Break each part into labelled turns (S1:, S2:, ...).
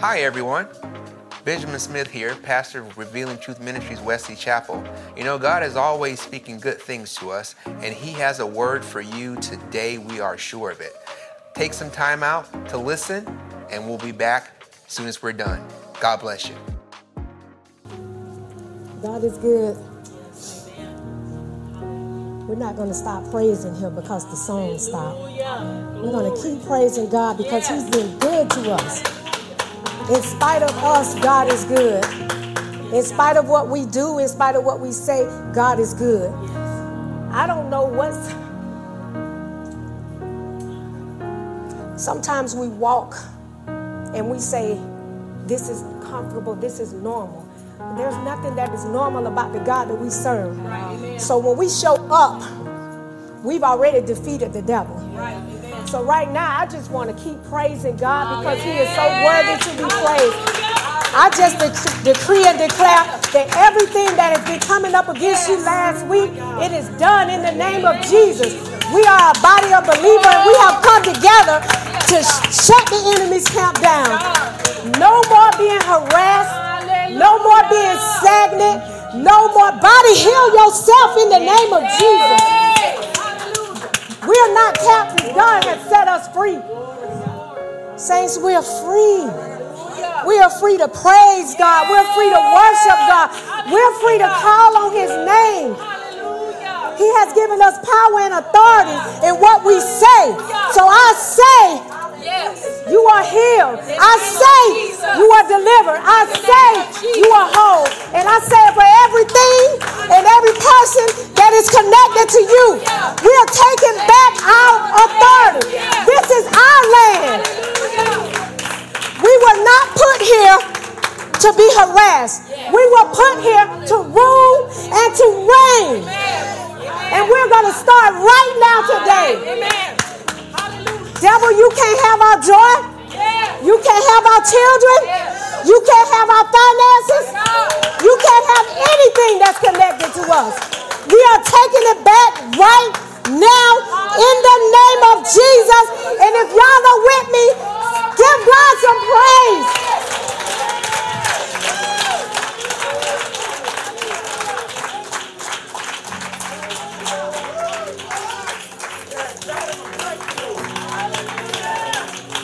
S1: Hi, everyone. Benjamin Smith here, pastor of Revealing Truth Ministries, Wesley Chapel. You know, God is always speaking good things to us, and He has a word for you today. We are sure of it. Take some time out to listen, and we'll be back as soon as we're done. God bless you.
S2: God is good. We're not going to stop praising Him because the song stopped. We're going to keep praising God because He's been good to us. In spite of us, God is good. In spite of what we do, in spite of what we say, God is good. I don't know what's. Sometimes we walk and we say, This is comfortable, this is normal. But there's nothing that is normal about the God that we serve. So when we show up, we've already defeated the devil. So right now, I just want to keep praising God because He is so worthy to be praised. I just de- decree and declare that everything that has been coming up against you last week, it is done in the name of Jesus. We are a body of believers, and we have come together to sh- shut the enemy's camp down. No more being harassed, no more being stagnant, no more. Body, heal yourself in the name of Jesus. We are not captives. God has set us free. Saints, we are free. We are free to praise God. We're free to worship God. We're free to call on His name. He has given us power and authority in what we say. So I say, you are healed. I say, you are delivered. I say, you are whole. And I say for everything and every person that is connected to you, we are taking back our authority. This is our land. We were not put here to be harassed. We were put here to rule and to reign. Devil, you can't have our joy. You can't have our children. You can't have our finances. You can't have anything that's connected to us. We are taking it back right now in the name of Jesus. And if y'all are with me, give God some praise.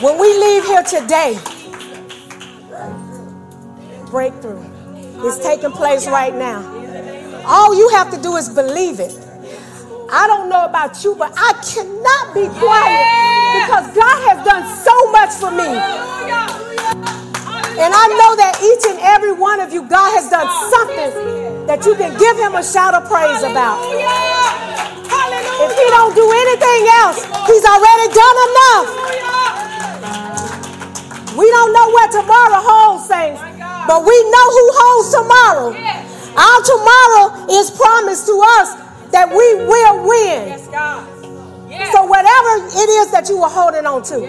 S2: When we leave here today, breakthrough is taking place right now. All you have to do is believe it. I don't know about you, but I cannot be quiet because God has done so much for me. And I know that each and every one of you, God has done something that you can give him a shout of praise about. If he don't do anything else, he's already done enough. We don't know what tomorrow holds, saints, but we know who holds tomorrow. Our tomorrow is promised to us that we will win. So whatever it is that you are holding on to,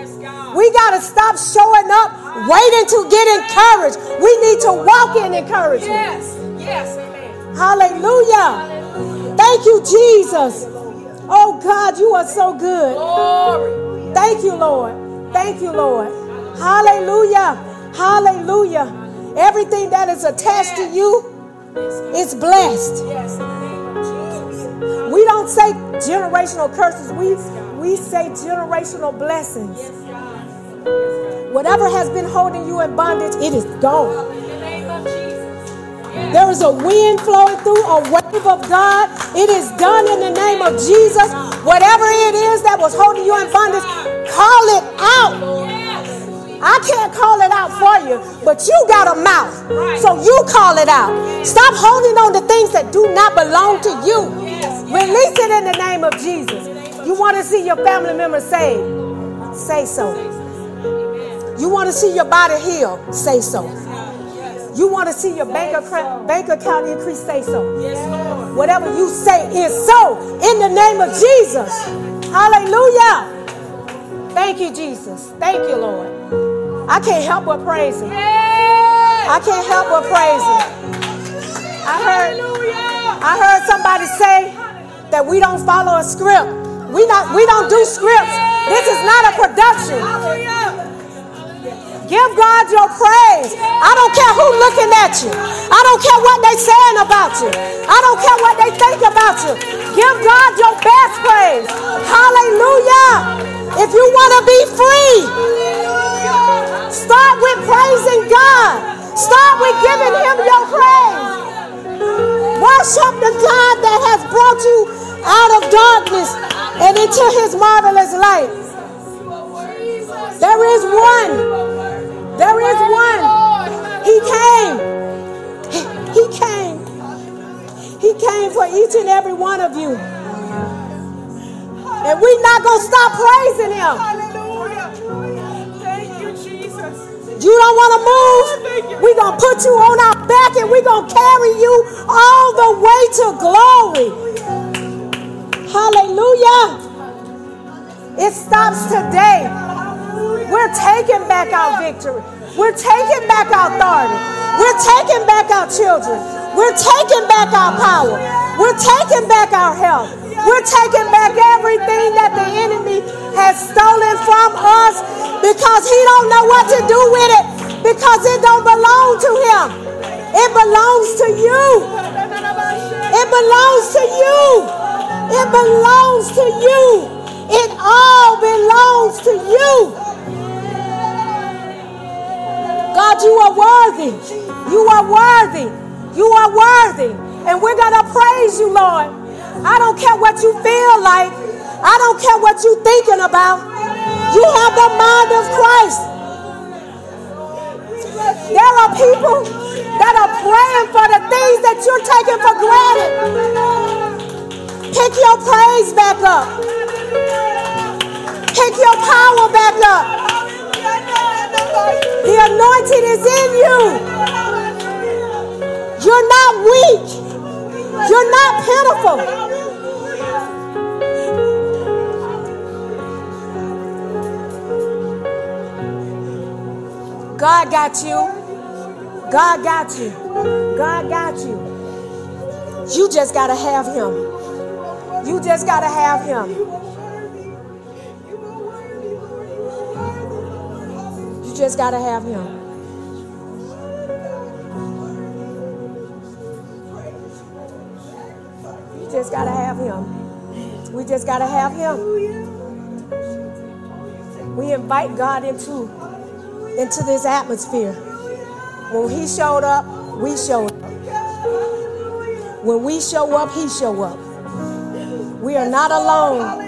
S2: we got to stop showing up, waiting to get encouraged. We need to walk in encouragement.
S3: Yes, yes, amen.
S2: Hallelujah. Thank you, Jesus. Oh God, you are so good.
S3: Glory.
S2: Thank you, Lord. Thank you, Lord. Hallelujah. Hallelujah. Everything that is attached to you is blessed. We don't say generational curses. We we say generational blessings. Whatever has been holding you in bondage, it is gone. There is a wind flowing through, a wave of God. It is done in the name of Jesus. Whatever it is that was holding you in bondage, call it out. I can't call it out for you, but you got a mouth. So you call it out. Stop holding on to things that do not belong to you. Release it in the name of Jesus. You want to see your family members saved? Say so. You want to see your body healed? Say so. You want to see your bank account, bank account increase? Say so. Whatever you say is so in the name of Jesus. Hallelujah. Thank you, Jesus. Thank you, Lord. I can't help but praise Him. I can't help but praise Him. I heard, I heard somebody say that we don't follow a script. We not, we don't do scripts. This is not a production. Give God your praise. I don't care who looking at you. I don't care what they saying about you. I don't care what they think about you. Give God your best praise. Hallelujah. If you want to be free, start with praising God. Start with giving him your praise. Worship the God that has brought you out of darkness and into his marvelous light. There is one. There is one. He came. He came. He came for each and every one of you. And we're not going to stop praising him.
S3: You
S2: don't want to move? We're going to put you on our back and we're going to carry you all the way to glory. Hallelujah. It stops today. We're taking back our victory. We're taking back our authority. We're taking back our children. We're taking back our power. We're taking back our health. We're taking back everything that the enemy has stolen from us because he don't know what to do with it because it don't belong to him. It belongs to you. It belongs to you. It belongs to you. It all belongs to you. God, you are worthy. You are worthy. You are worthy. And we're going to praise you, Lord. I don't care what you feel like. I don't care what you're thinking about. You have the mind of Christ. There are people that are praying for the things that you're taking for granted. Pick your praise back up. Pick your power back up. The anointing is in you. You're not weak. You're not pitiful. God got you. God got you. God got you. You just got to have Him. You just got to have Him. You just got to have Him. You just got to have Him. We just got to have Him. We invite God into into this atmosphere. When he showed up, we showed up. When we show up, he show up. We are not alone.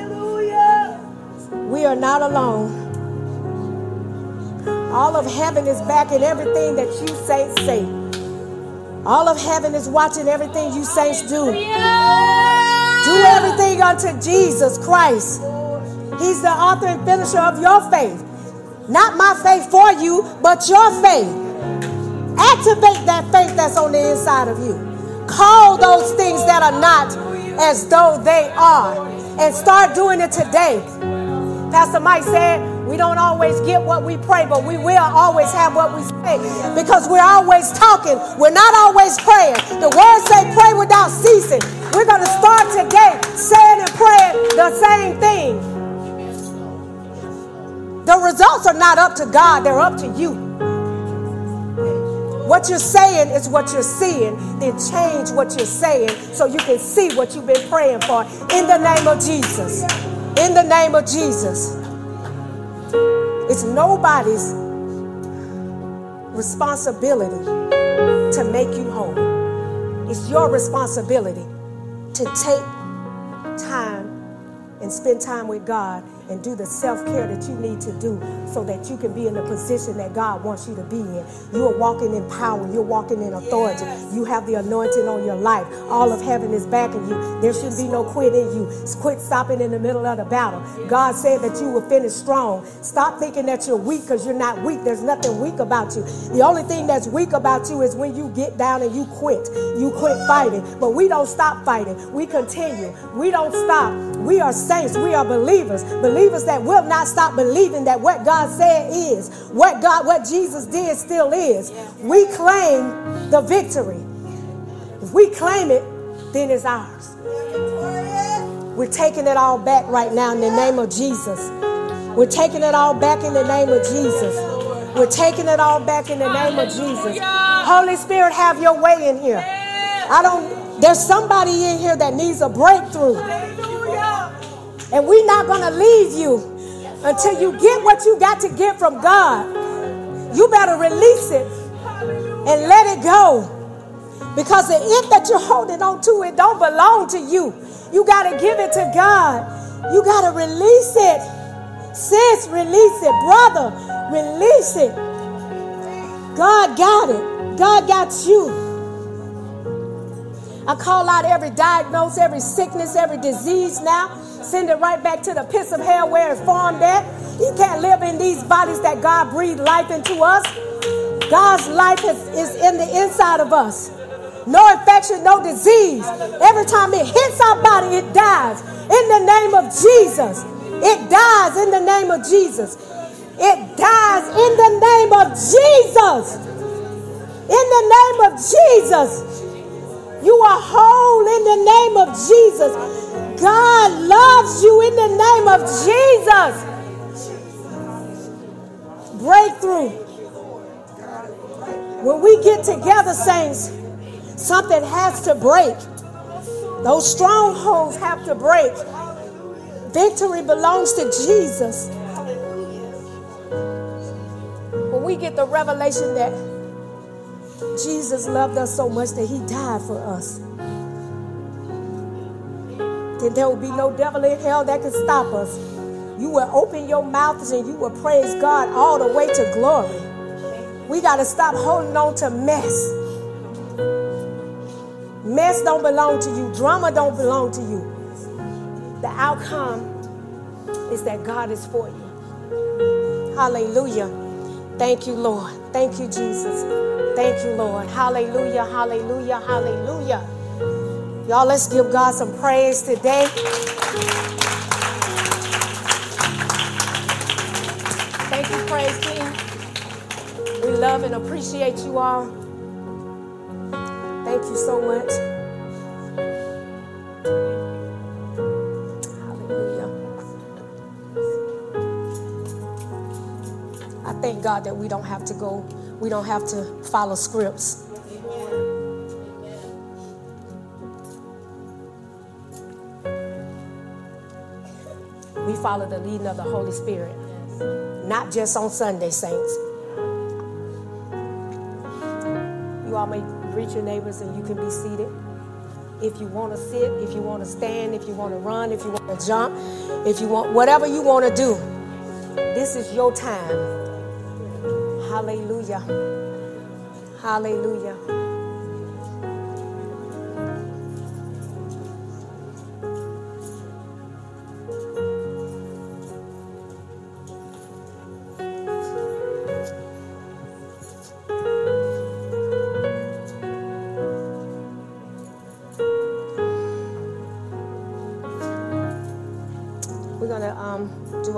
S2: We are not alone. All of heaven is backing everything that you say say. All of heaven is watching everything you saints do. Do everything unto Jesus Christ. He's the author and finisher of your faith. Not my faith for you, but your faith. Activate that faith that's on the inside of you. Call those things that are not as though they are. And start doing it today. Pastor Mike said, we don't always get what we pray, but we will always have what we say because we're always talking. We're not always praying. The word say pray without ceasing. We're going to start today saying and praying the same thing. The results are not up to God, they're up to you. What you're saying is what you're seeing. Then change what you're saying so you can see what you've been praying for. In the name of Jesus. In the name of Jesus. It's nobody's responsibility to make you whole. It's your responsibility to take time and spend time with God and do the self care that you need to do so that you can be in the position that God wants you to be in. You are walking in power, you're walking in authority. Yes. You have the anointing on your life. All of heaven is backing you. There should be no quit in you. Quit stopping in the middle of the battle. God said that you will finish strong. Stop thinking that you're weak because you're not weak. There's nothing weak about you. The only thing that's weak about you is when you get down and you quit. You quit fighting. But we don't stop fighting. We continue. We don't stop. We are saints. We are believers. Believers that will not stop believing that what God said is, what God, what Jesus did still is. We claim the victory. If we claim it, then it's ours. We're taking it all back right now in the name of Jesus. We're taking it all back in the name of Jesus. We're taking it all back in the name of Jesus. Holy Spirit, have your way in here. I don't, there's somebody in here that needs a breakthrough. And we're not going to leave you until you get what you got to get from God. You better release it and let it go. Because the it that you're holding on to, it don't belong to you. You got to give it to God. You got to release it. Sis, release it. Brother, release it. God got it. God got you. I call out every diagnosis, every sickness, every disease now. Send it right back to the pits of hell where it formed at. You can't live in these bodies that God breathed life into us. God's life is, is in the inside of us. No infection, no disease. Every time it hits our body, it dies. In the name of Jesus. It dies in the name of Jesus. It dies in the name of Jesus. In the name of Jesus. You are whole in the name of Jesus. God loves you in the name of Jesus. Breakthrough. When we get together, saints, something has to break. Those strongholds have to break. Victory belongs to Jesus. When we get the revelation that Jesus loved us so much that he died for us, then there will be no devil in hell that can stop us. You will open your mouths and you will praise God all the way to glory. We got to stop holding on to mess. Mess don't belong to you. Drama don't belong to you. The outcome is that God is for you. Hallelujah. Thank you, Lord. Thank you, Jesus. Thank you, Lord. Hallelujah. Hallelujah. Hallelujah. Y'all, let's give God some praise today. Thank you, praise team. We love and appreciate you all. Thank you so much. Hallelujah. I thank God that we don't have to go, we don't have to follow scripts. Follow the leading of the Holy Spirit, not just on Sunday, saints. You all may greet your neighbors and you can be seated. If you want to sit, if you want to stand, if you want to run, if you want to jump, if you want whatever you want to do, this is your time. Hallelujah. Hallelujah.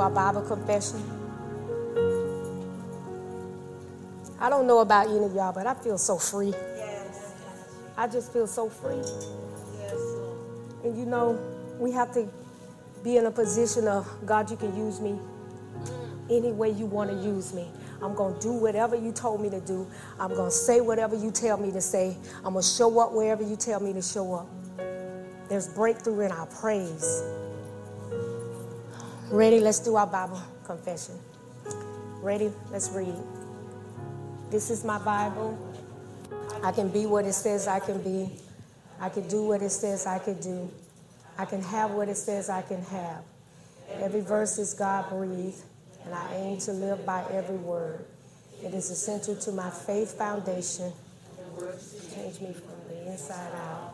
S2: Our Bible confession. I don't know about any of y'all, but I feel so free. I just feel so free. And you know, we have to be in a position of God, you can use me any way you want to use me. I'm going to do whatever you told me to do. I'm going to say whatever you tell me to say. I'm going to show up wherever you tell me to show up. There's breakthrough in our praise. Ready? Let's do our Bible confession. Ready? Let's read. This is my Bible. I can be what it says I can be. I can do what it says I can do. I can have what it says I can have. Every verse is God breathed, and I aim to live by every word. It is essential to my faith foundation. Change me from the inside out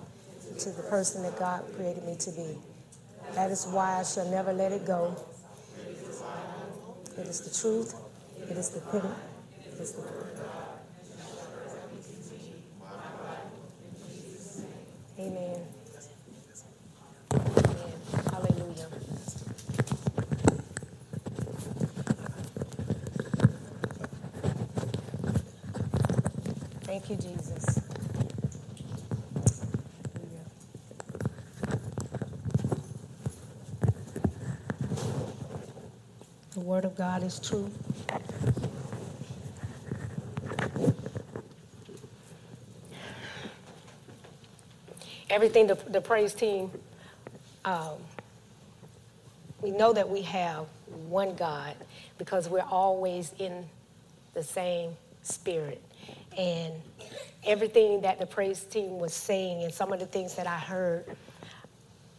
S2: to the person that God created me to be. That is why I shall never let it go. It is the truth. It is the pity. It is the Amen. Amen. Word of God is true. Everything the, the praise team, um, we know that we have one God because we're always in the same spirit. And everything that the praise team was saying and some of the things that I heard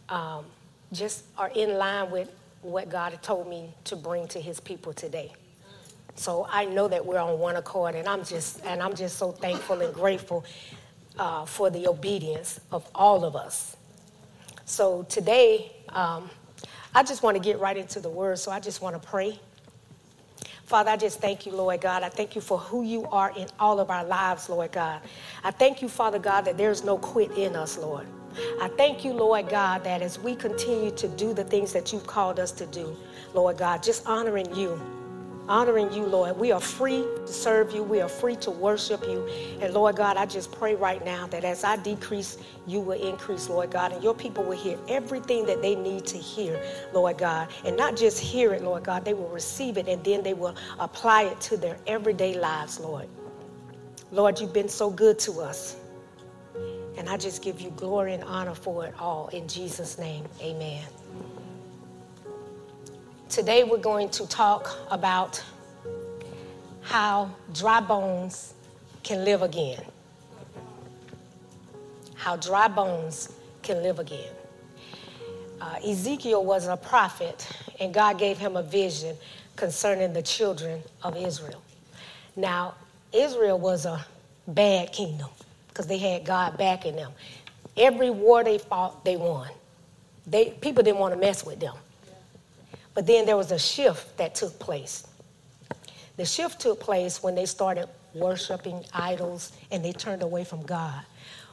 S2: um, just are in line with what God told me to bring to his people today. So I know that we're on one accord, and I'm just and I'm just so thankful and grateful uh, for the obedience of all of us. So today, um, I just want to get right into the word. So I just want to pray. Father, I just thank you, Lord God. I thank you for who you are in all of our lives, Lord God. I thank you, Father God, that there's no quit in us, Lord. I thank you, Lord God, that as we continue to do the things that you've called us to do, Lord God, just honoring you honoring you, Lord. We are free to serve you. We are free to worship you. And Lord God, I just pray right now that as I decrease, you will increase, Lord God, and your people will hear everything that they need to hear, Lord God. And not just hear it, Lord God, they will receive it and then they will apply it to their everyday lives, Lord. Lord, you've been so good to us. And I just give you glory and honor for it all. In Jesus' name, amen. Today we're going to talk about how dry bones can live again. How dry bones can live again. Uh, Ezekiel was a prophet, and God gave him a vision concerning the children of Israel. Now, Israel was a bad kingdom because they had God backing them. Every war they fought, they won. They, people didn't want to mess with them. But then there was a shift that took place. The shift took place when they started worshiping idols and they turned away from God.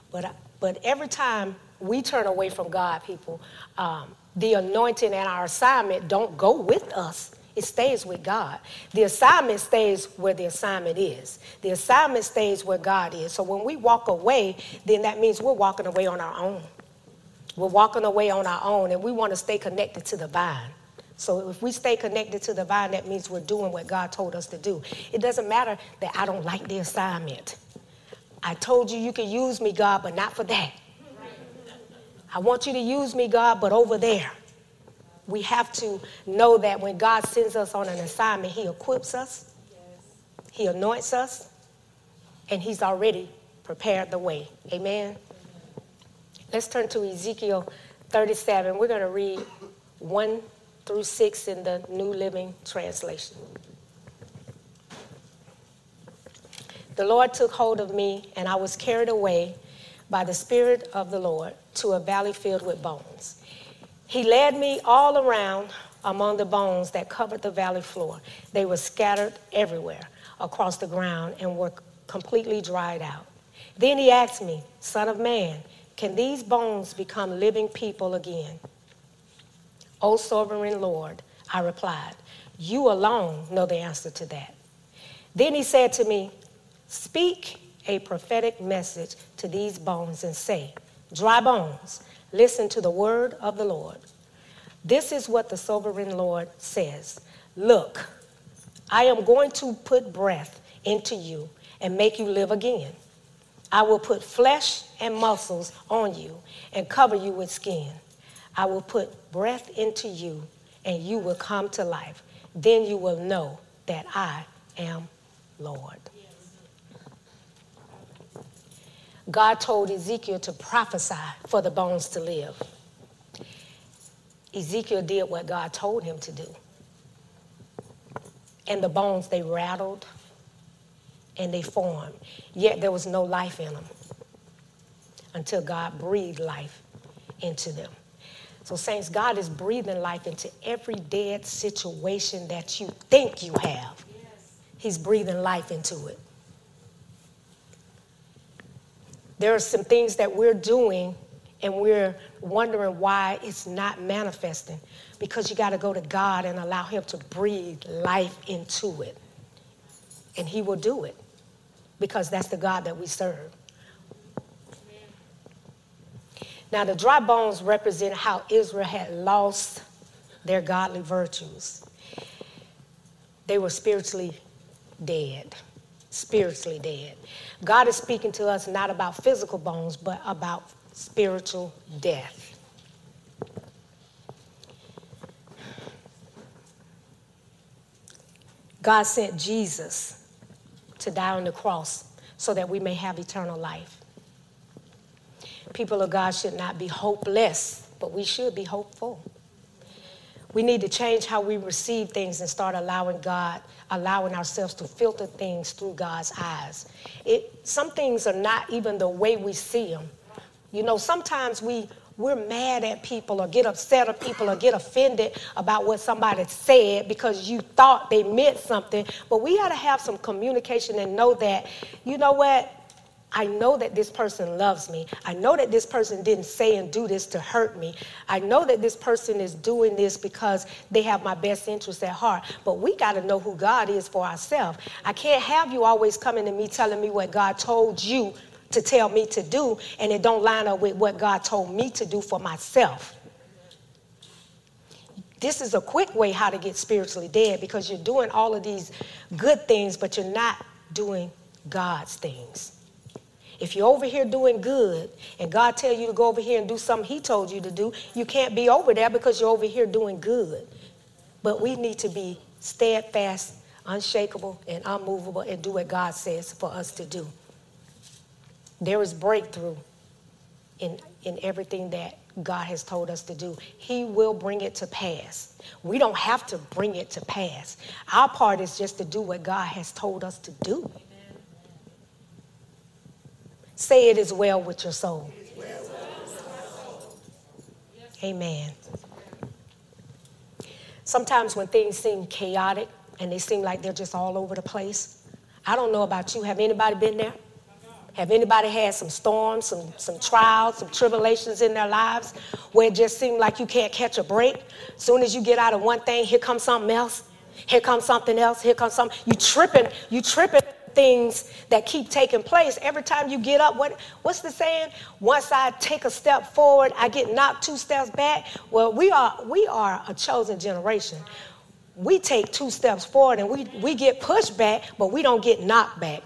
S2: But, but every time we turn away from God, people, um, the anointing and our assignment don't go with us. It stays with God. The assignment stays where the assignment is. The assignment stays where God is. So when we walk away, then that means we're walking away on our own. We're walking away on our own, and we want to stay connected to the vine. So if we stay connected to the vine, that means we're doing what God told us to do. It doesn't matter that I don't like the assignment. I told you you can use me, God, but not for that. I want you to use me, God, but over there. We have to know that when God sends us on an assignment, He equips us, He anoints us, and He's already prepared the way. Amen. Let's turn to Ezekiel 37. We're going to read 1 through 6 in the New Living Translation. The Lord took hold of me, and I was carried away by the Spirit of the Lord to a valley filled with bones. He led me all around among the bones that covered the valley floor. They were scattered everywhere across the ground and were completely dried out. Then he asked me, Son of man, can these bones become living people again? O sovereign Lord, I replied, You alone know the answer to that. Then he said to me, Speak a prophetic message to these bones and say, Dry bones, listen to the word of the Lord. This is what the sovereign Lord says Look, I am going to put breath into you and make you live again. I will put flesh and muscles on you and cover you with skin. I will put breath into you and you will come to life. Then you will know that I am Lord. God told Ezekiel to prophesy for the bones to live. Ezekiel did what God told him to do. And the bones, they rattled and they formed. Yet there was no life in them until God breathed life into them. So, saints, God is breathing life into every dead situation that you think you have. He's breathing life into it. There are some things that we're doing and we're wondering why it's not manifesting because you got to go to God and allow Him to breathe life into it. And He will do it because that's the God that we serve. Now, the dry bones represent how Israel had lost their godly virtues. They were spiritually dead. Spiritually dead. God is speaking to us not about physical bones, but about spiritual death. God sent Jesus to die on the cross so that we may have eternal life. People of God should not be hopeless, but we should be hopeful. We need to change how we receive things and start allowing God, allowing ourselves to filter things through God's eyes. It, some things are not even the way we see them. You know, sometimes we we're mad at people or get upset at people or get offended about what somebody said because you thought they meant something. But we got to have some communication and know that, you know what? I know that this person loves me. I know that this person didn't say and do this to hurt me. I know that this person is doing this because they have my best interests at heart. But we got to know who God is for ourselves. I can't have you always coming to me telling me what God told you to tell me to do, and it don't line up with what God told me to do for myself. This is a quick way how to get spiritually dead because you're doing all of these good things, but you're not doing God's things. If you're over here doing good and God tell you to go over here and do something he told you to do, you can't be over there because you're over here doing good. But we need to be steadfast, unshakable, and unmovable and do what God says for us to do. There is breakthrough in, in everything that God has told us to do. He will bring it to pass. We don't have to bring it to pass. Our part is just to do what God has told us to do. Say it is well with your soul. Amen. Sometimes when things seem chaotic and they seem like they're just all over the place, I don't know about you. Have anybody been there? Have anybody had some storms, some, some trials, some tribulations in their lives where it just seemed like you can't catch a break? Soon as you get out of one thing, here comes something else. Here comes something else. Here comes something. You tripping, you tripping things that keep taking place. Every time you get up, what, what's the saying? Once I take a step forward, I get knocked two steps back. Well, we are we are a chosen generation. We take two steps forward and we, we get pushed back, but we don't get knocked back.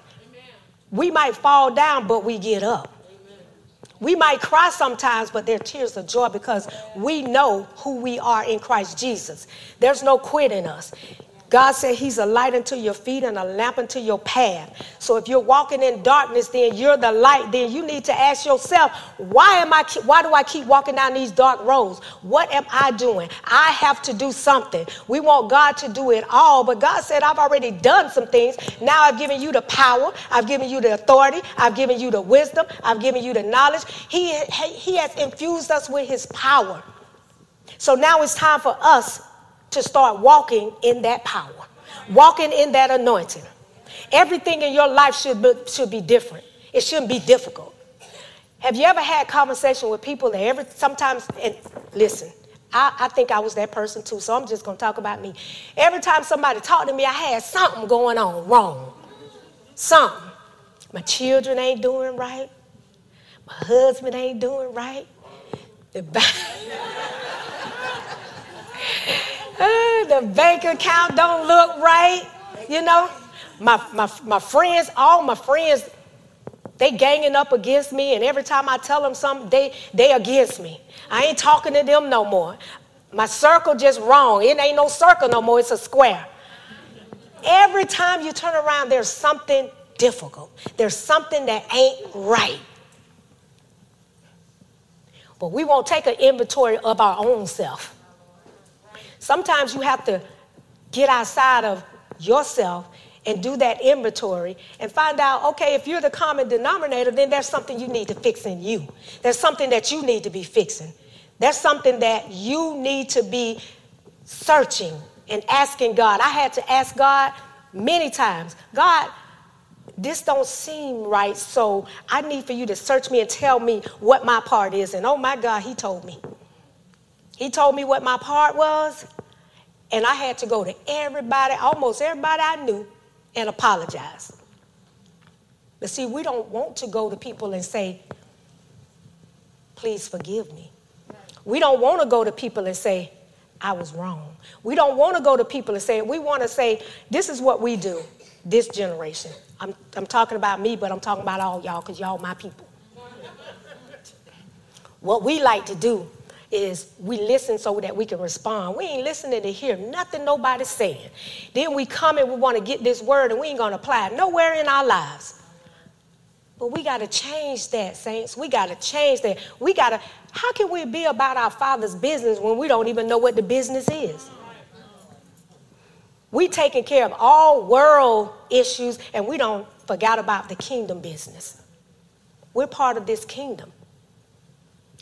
S2: We might fall down, but we get up. We might cry sometimes, but they're tears of joy because we know who we are in Christ Jesus. There's no quit in us. God said He's a light unto your feet and a lamp unto your path. So if you're walking in darkness, then you're the light. Then you need to ask yourself, why am I? Why do I keep walking down these dark roads? What am I doing? I have to do something. We want God to do it all, but God said, I've already done some things. Now I've given you the power. I've given you the authority. I've given you the wisdom. I've given you the knowledge. He He has infused us with His power. So now it's time for us to start walking in that power, walking in that anointing. Everything in your life should be, should be different. It shouldn't be difficult. Have you ever had conversation with people that every sometimes and listen, I, I think I was that person too, so I'm just gonna talk about me. Every time somebody talked to me, I had something going on wrong. Something. My children ain't doing right. My husband ain't doing right. The Uh, the bank account don't look right. You know, my, my, my friends, all my friends, they ganging up against me, and every time I tell them something, they they against me. I ain't talking to them no more. My circle just wrong. It ain't no circle no more. It's a square. Every time you turn around, there's something difficult. There's something that ain't right. But we won't take an inventory of our own self. Sometimes you have to get outside of yourself and do that inventory and find out okay, if you're the common denominator, then there's something you need to fix in you. There's something that you need to be fixing. There's something that you need to be searching and asking God. I had to ask God many times God, this don't seem right, so I need for you to search me and tell me what my part is. And oh my God, he told me. He told me what my part was, and I had to go to everybody, almost everybody I knew, and apologize. But see, we don't want to go to people and say, please forgive me. We don't want to go to people and say, I was wrong. We don't want to go to people and say, we want to say, this is what we do, this generation. I'm, I'm talking about me, but I'm talking about all y'all because y'all my people. What we like to do is we listen so that we can respond. We ain't listening to hear nothing nobody's saying. Then we come and we want to get this word and we ain't going to apply it nowhere in our lives. But we got to change that, saints. We got to change that. We got to, how can we be about our Father's business when we don't even know what the business is? We taking care of all world issues and we don't forget about the kingdom business. We're part of this kingdom.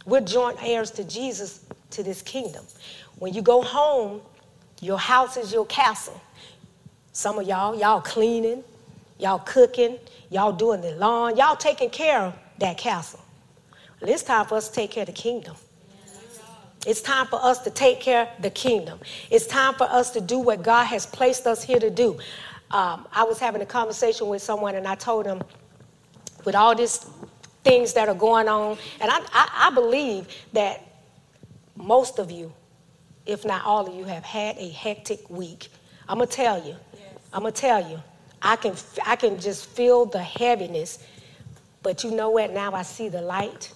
S2: We're joint heirs to Jesus to this kingdom. When you go home, your house is your castle. Some of y'all, y'all cleaning, y'all cooking, y'all doing the lawn, y'all taking care of that castle. Well, it's time for us to take care of the kingdom. It's time for us to take care of the kingdom. It's time for us to do what God has placed us here to do. Um, I was having a conversation with someone and I told them, with all these things that are going on, and I, I, I believe that most of you, if not all of you, have had a hectic week. I'm gonna tell you. I'm gonna tell you. I can I can just feel the heaviness, but you know what? Now I see the light.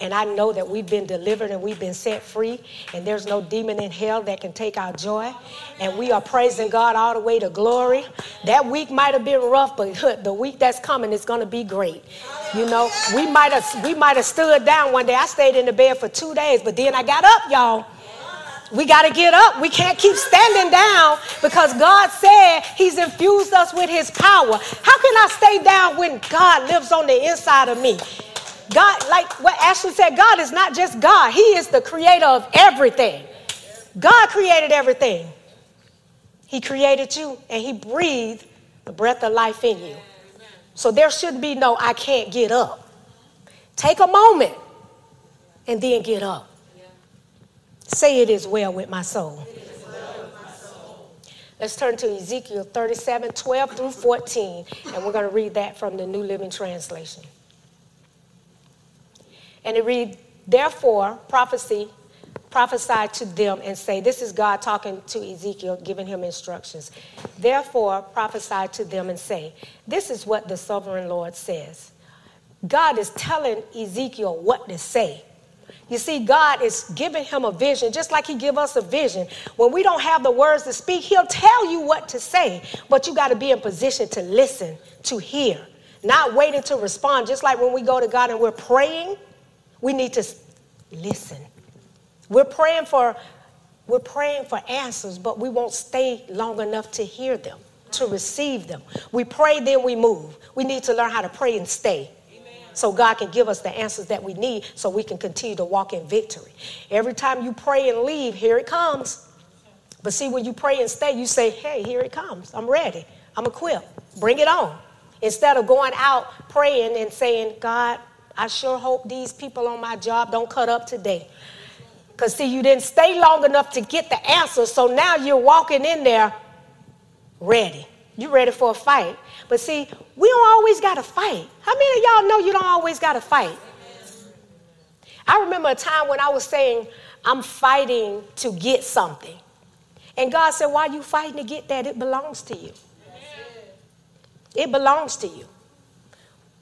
S2: And I know that we've been delivered and we've been set free, and there's no demon in hell that can take our joy. And we are praising God all the way to glory. That week might have been rough, but the week that's coming is going to be great. You know, we might have we might have stood down one day. I stayed in the bed for two days, but then I got up, y'all. We got to get up. We can't keep standing down because God said He's infused us with His power. How can I stay down when God lives on the inside of me? God, like what Ashley said, God is not just God, He is the creator of everything. God created everything. He created you and He breathed the breath of life in you. So there shouldn't be no, I can't get up. Take a moment and then get up. Say it is well with my soul. Let's turn to Ezekiel 37 12 through 14, and we're going to read that from the New Living Translation. And it read, Therefore, prophecy, prophesy to them and say, This is God talking to Ezekiel, giving him instructions. Therefore, prophesy to them and say, This is what the sovereign Lord says. God is telling Ezekiel what to say. You see, God is giving him a vision, just like he give us a vision. When we don't have the words to speak, he'll tell you what to say, but you got to be in position to listen, to hear, not waiting to respond. Just like when we go to God and we're praying, we need to listen. We're praying for we're praying for answers, but we won't stay long enough to hear them, to receive them. We pray, then we move. We need to learn how to pray and stay so God can give us the answers that we need so we can continue to walk in victory. Every time you pray and leave, here it comes. But see, when you pray and stay, you say, hey, here it comes. I'm ready. I'm equipped. Bring it on. Instead of going out praying and saying, God, I sure hope these people on my job don't cut up today. Because, see, you didn't stay long enough to get the answer, so now you're walking in there ready. You're ready for a fight. But see, we don't always got to fight. How many of y'all know you don't always got to fight? I remember a time when I was saying, I'm fighting to get something. And God said, Why are you fighting to get that? It belongs to you. It belongs to you.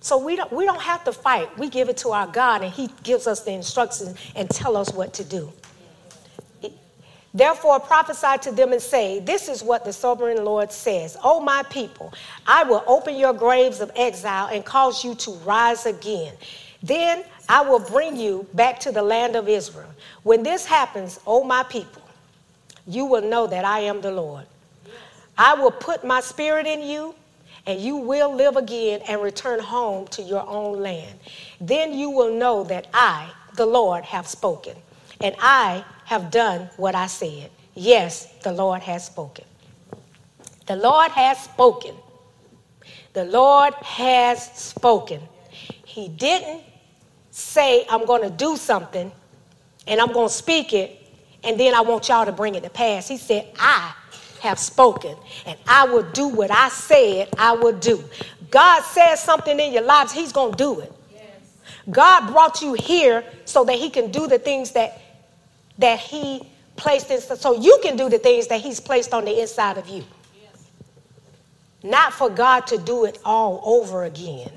S2: So we don't, we don't have to fight. We give it to our God, and He gives us the instructions and tell us what to do. Therefore, prophesy to them and say, This is what the sovereign Lord says. O my people, I will open your graves of exile and cause you to rise again. Then I will bring you back to the land of Israel. When this happens, O my people, you will know that I am the Lord. I will put my spirit in you and you will live again and return home to your own land. Then you will know that I, the Lord, have spoken, and I have done what I said. Yes, the Lord has spoken. The Lord has spoken. The Lord has spoken. He didn't say, I'm going to do something and I'm going to speak it, and then I want y'all to bring it to pass. He said, I have spoken, and I will do what I said I will do. God says something in your lives, He's going to do it. God brought you here so that He can do the things that that He placed in, so you can do the things that He's placed on the inside of you. Not for God to do it all over again.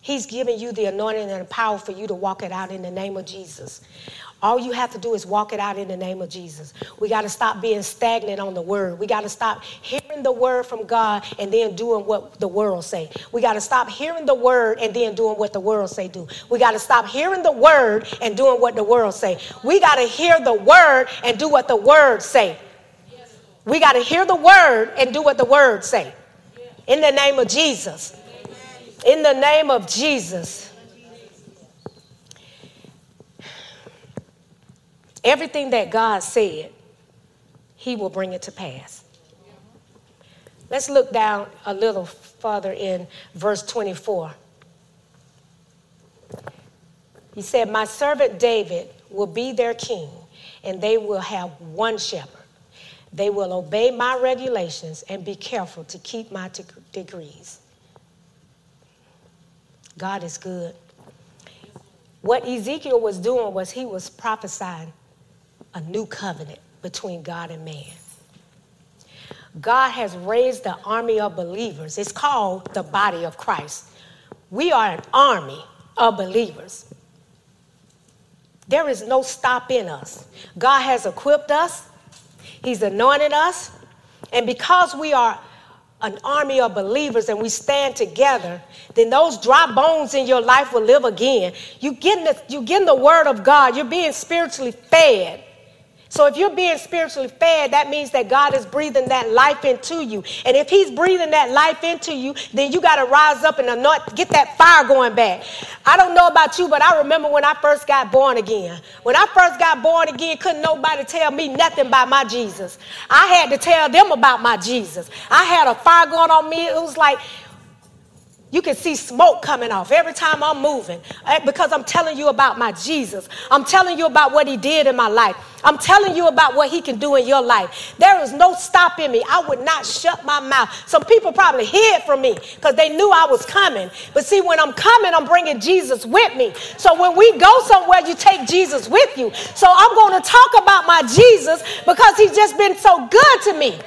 S2: He's giving you the anointing and the power for you to walk it out in the name of Jesus. All you have to do is walk it out in the name of Jesus. We got to stop being stagnant on the word. We got to stop hearing the word from God and then doing what the world say. We got to stop hearing the word and then doing what the world say do. We got to stop hearing the word and doing what the world say. We got to hear the word and do what the word say. We got to hear the word and do what the word say. In the name of Jesus. In the name of Jesus. Everything that God said, He will bring it to pass. Let's look down a little further in verse 24. He said, My servant David will be their king, and they will have one shepherd. They will obey my regulations and be careful to keep my degrees." God is good. What Ezekiel was doing was he was prophesying a new covenant between God and man. God has raised the army of believers. It's called the body of Christ. We are an army of believers. There is no stop in us. God has equipped us, He's anointed us, and because we are an army of believers and we stand together, then those dry bones in your life will live again. You getting the, you getting the word of God. You're being spiritually fed. So if you're being spiritually fed, that means that God is breathing that life into you. And if He's breathing that life into you, then you got to rise up and anoint, get that fire going back. I don't know about you, but I remember when I first got born again. When I first got born again, couldn't nobody tell me nothing about my Jesus. I had to tell them about my Jesus. I had a fire going on me. It was like, you can see smoke coming off every time I'm moving eh, because I'm telling you about my Jesus. I'm telling you about what he did in my life. I'm telling you about what he can do in your life. There is no stopping me. I would not shut my mouth. Some people probably hid from me because they knew I was coming. But see, when I'm coming, I'm bringing Jesus with me. So when we go somewhere, you take Jesus with you. So I'm going to talk about my Jesus because he's just been so good to me.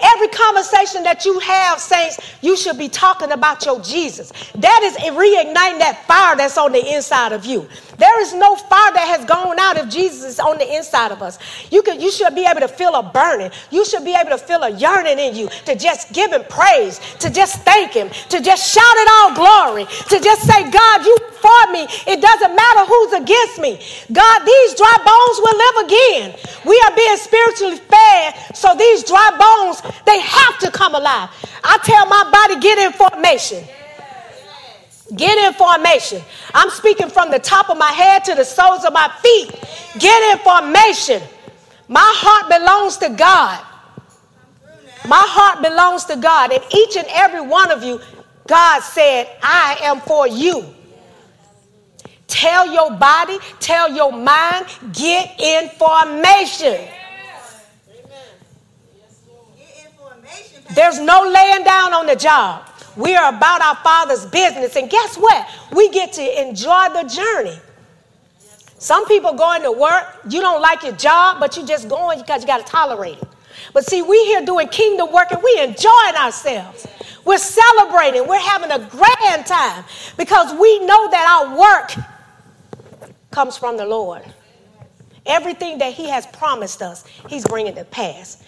S2: Every conversation that you have, saints, you should be talking about your Jesus. That is reigniting that fire that's on the inside of you. There is no fire that has gone out if Jesus is on the inside of us. You, can, you should be able to feel a burning. You should be able to feel a yearning in you to just give him praise, to just thank him, to just shout it all glory, to just say, God, you for me. It doesn't matter who's against me. God, these dry bones will live again. We are being spiritually fed, so these dry bones they have to come alive. I tell my body, get in formation. Get in formation. I'm speaking from the top of my head to the soles of my feet. Get in formation. My heart belongs to God. My heart belongs to God. And each and every one of you, God said, I am for you. Tell your body, tell your mind, get in formation. There's no laying down on the job. We are about our Father's business. And guess what? We get to enjoy the journey. Some people going to work, you don't like your job, but you just going because you got to tolerate it. But see, we here doing kingdom work and we enjoying ourselves. We're celebrating. We're having a grand time because we know that our work comes from the Lord. Everything that He has promised us, He's bringing to pass.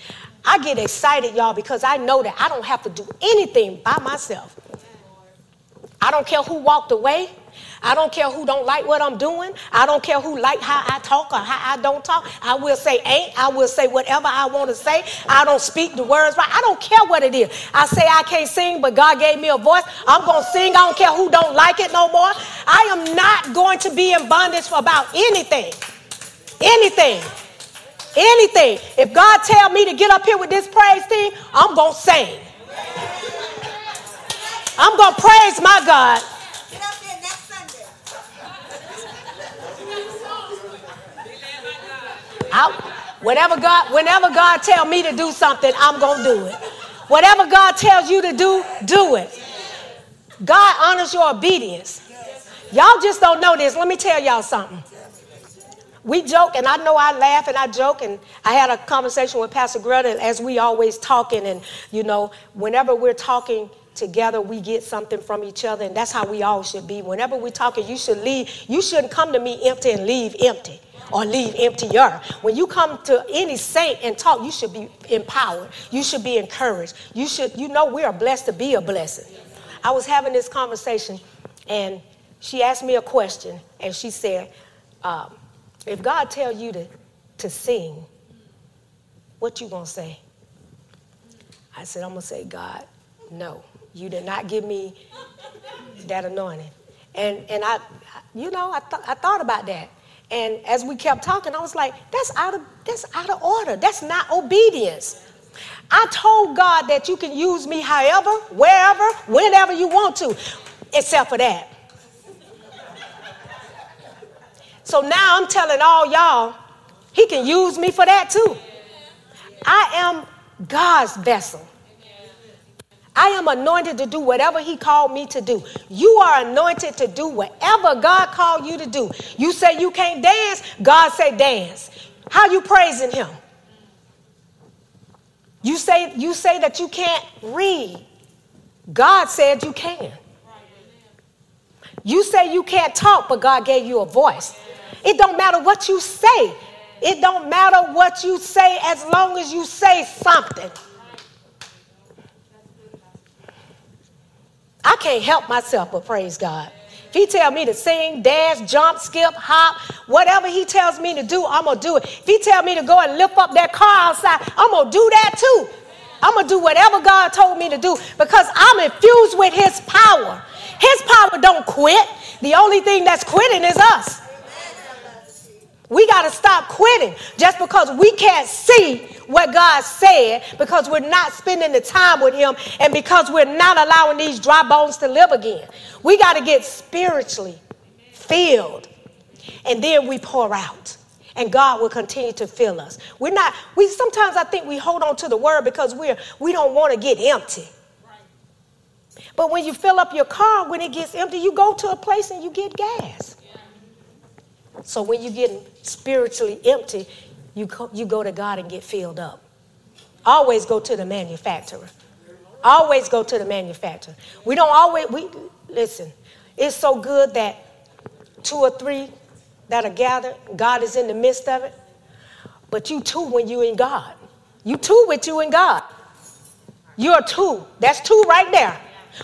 S2: I get excited, y'all, because I know that I don't have to do anything by myself. I don't care who walked away. I don't care who don't like what I'm doing. I don't care who like how I talk or how I don't talk. I will say ain't. I will say whatever I want to say. I don't speak the words right. I don't care what it is. I say I can't sing, but God gave me a voice. I'm going to sing. I don't care who don't like it no more. I am not going to be in bondage for about anything. Anything. Anything. If God tell me to get up here with this praise team, I'm going to sing. I'm going to praise my God. Get up here next Sunday. I, whatever God, whenever God tell me to do something, I'm to do it. Whatever God tells you to do, do it. God honors your obedience. Y'all just don't know this. Let me tell y'all something we joke, and I know I laugh and I joke, and I had a conversation with Pastor Greta as we always talking, and you know, whenever we're talking together we get something from each other, and that's how we all should be. Whenever we're talking, you should leave. You shouldn't come to me empty and leave empty or leave emptier. When you come to any saint and talk, you should be empowered. You should be encouraged. You should, you know, we are blessed to be a blessing. I was having this conversation, and she asked me a question, and she said, um, "If God tell you to to sing, what you gonna say?" I said, "I'm gonna say, God, no, you did not give me that anointing." And and I, you know, I th- I thought about that. And as we kept talking, I was like, that's out of that's out of order. That's not obedience. I told God that you can use me however, wherever, whenever you want to, except for that. So now I'm telling all y'all, he can use me for that too. I am God's vessel. I am anointed to do whatever He called me to do. You are anointed to do whatever God called you to do. You say you can't dance, God say dance. How you praising Him? You say you say that you can't read. God said you can. You say you can't talk, but God gave you a voice. It don't matter what you say. It don't matter what you say as long as you say something. I can't help myself but praise God. If he tell me to sing, dance, jump, skip, hop, whatever he tells me to do, I'm gonna do it. If he tell me to go and lift up that car outside, I'm gonna do that too. I'm gonna do whatever God told me to do because I'm infused with his power. His power don't quit. The only thing that's quitting is us. We got to stop quitting just because we can't see what God said, because we're not spending the time with Him, and because we're not allowing these dry bones to live again. We got to get spiritually filled, and then we pour out. And God will continue to fill us. We're not, we sometimes I think we hold on to the word because we're we don't want to get empty. But when you fill up your car, when it gets empty, you go to a place and you get gas. So when you get spiritually empty, you, co- you go to God and get filled up. Always go to the manufacturer. Always go to the manufacturer. We don't always, we, listen, it's so good that two or three that are gathered, God is in the midst of it. But you two when you in God. You two with you in God. You're two. That's two right there.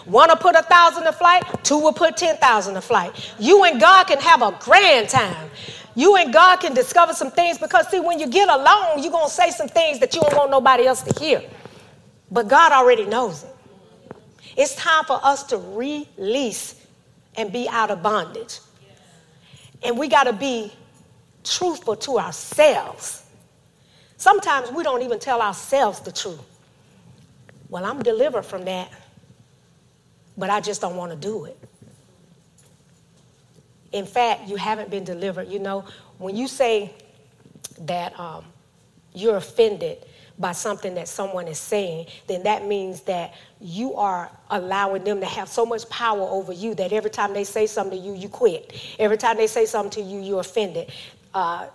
S2: One will put a thousand a flight, two will put 10,000 a flight. You and God can have a grand time. You and God can discover some things because, see, when you get alone, you're going to say some things that you don't want nobody else to hear. But God already knows it. It's time for us to release and be out of bondage. And we got to be truthful to ourselves. Sometimes we don't even tell ourselves the truth. Well, I'm delivered from that but I just don't want to do it. In fact, you haven't been delivered. You know, when you say that um, you're offended by something that someone is saying, then that means that you are allowing them to have so much power over you that every time they say something to you, you quit. Every time they say something to you, you're offended. Uh,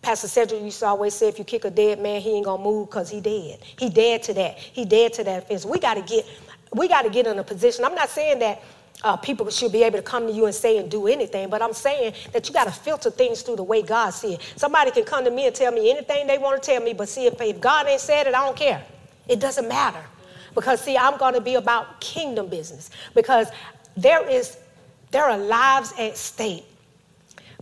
S2: Pastor Cedric used to always say, if you kick a dead man, he ain't gonna move because he dead. He dead to that. He dead to that offense. We got to get we got to get in a position. I'm not saying that uh, people should be able to come to you and say and do anything, but I'm saying that you got to filter things through the way God sees it. Somebody can come to me and tell me anything they want to tell me, but see, if, if God ain't said it, I don't care. It doesn't matter. Because, see, I'm going to be about kingdom business. Because there is, there are lives at stake.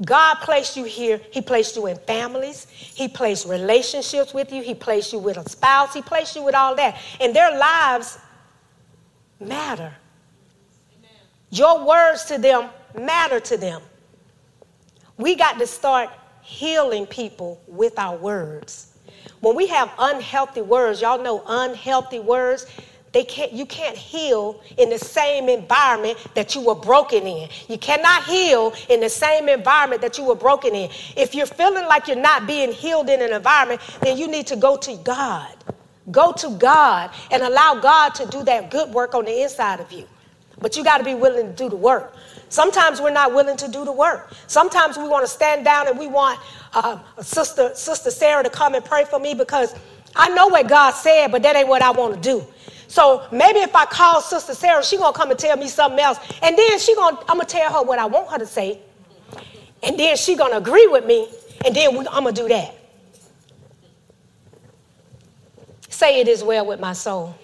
S2: God placed you here. He placed you in families. He placed relationships with you. He placed you with a spouse. He placed you with all that. And their lives matter. Your words to them matter to them. We got to start healing people with our words. When we have unhealthy words, y'all know unhealthy words, they can't, you can't heal in the same environment that you were broken in. You cannot heal in the same environment that you were broken in. If you're feeling like you're not being healed in an environment, then you need to go to God. Go to God and allow God to do that good work on the inside of you. But you got to be willing to do the work. Sometimes we're not willing to do the work. Sometimes we want to stand down and we want uh, sister sister Sarah to come and pray for me because I know what God said, but that ain't what I want to do. So maybe if I call Sister Sarah, she gonna come and tell me something else, and then she gonna I'm gonna tell her what I want her to say, and then she gonna agree with me, and then we, I'm gonna do that. Say it is well with my soul.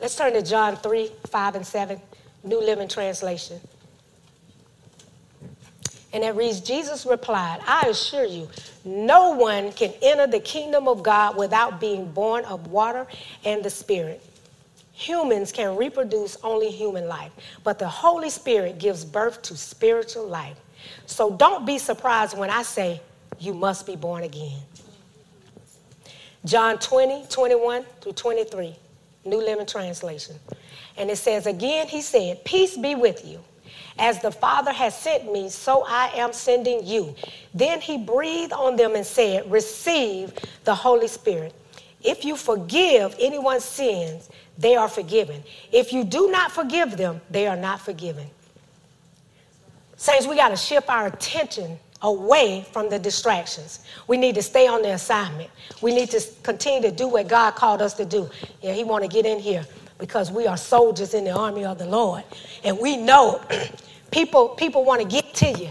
S2: Let's turn to John 3, 5, and 7, New Living Translation. And it reads Jesus replied, I assure you, no one can enter the kingdom of God without being born of water and the Spirit. Humans can reproduce only human life, but the Holy Spirit gives birth to spiritual life. So don't be surprised when I say, You must be born again. John 20, 21 through 23. New Living Translation. And it says, Again, he said, Peace be with you. As the Father has sent me, so I am sending you. Then he breathed on them and said, Receive the Holy Spirit. If you forgive anyone's sins, they are forgiven. If you do not forgive them, they are not forgiven. Saints, we got to shift our attention away from the distractions. We need to stay on the assignment. We need to continue to do what God called us to do. Yeah, He want to get in here because we are soldiers in the army of the Lord, and we know people people want to get to you.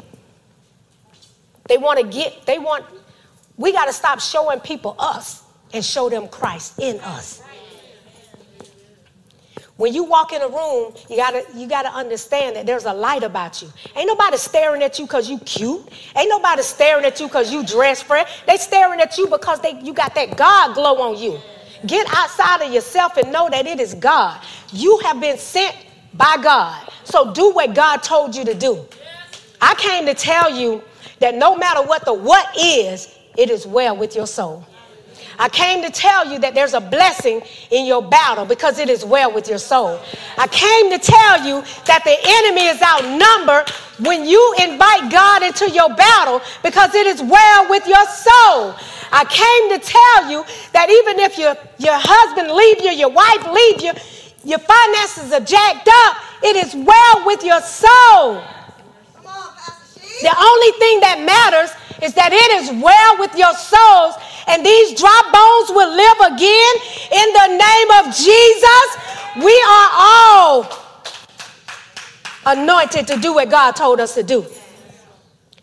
S2: They want to get. They want. We got to stop showing people us and show them Christ in us. When you walk in a room, you gotta you gotta understand that there's a light about you. Ain't nobody staring at you because you cute. Ain't nobody staring at you because you dress fresh. They staring at you because they you got that God glow on you. Get outside of yourself and know that it is God. You have been sent by God. So do what God told you to do. I came to tell you that no matter what the what is, it is well with your soul. I came to tell you that there's a blessing in your battle because it is well with your soul. I came to tell you that the enemy is outnumbered when you invite God into your battle because it is well with your soul. I came to tell you that even if your, your husband leave you, your wife leave you, your finances are jacked up, it is well with your soul. The only thing that matters is that it is well with your souls, and these dry bones will live again in the name of Jesus. We are all anointed to do what God told us to do.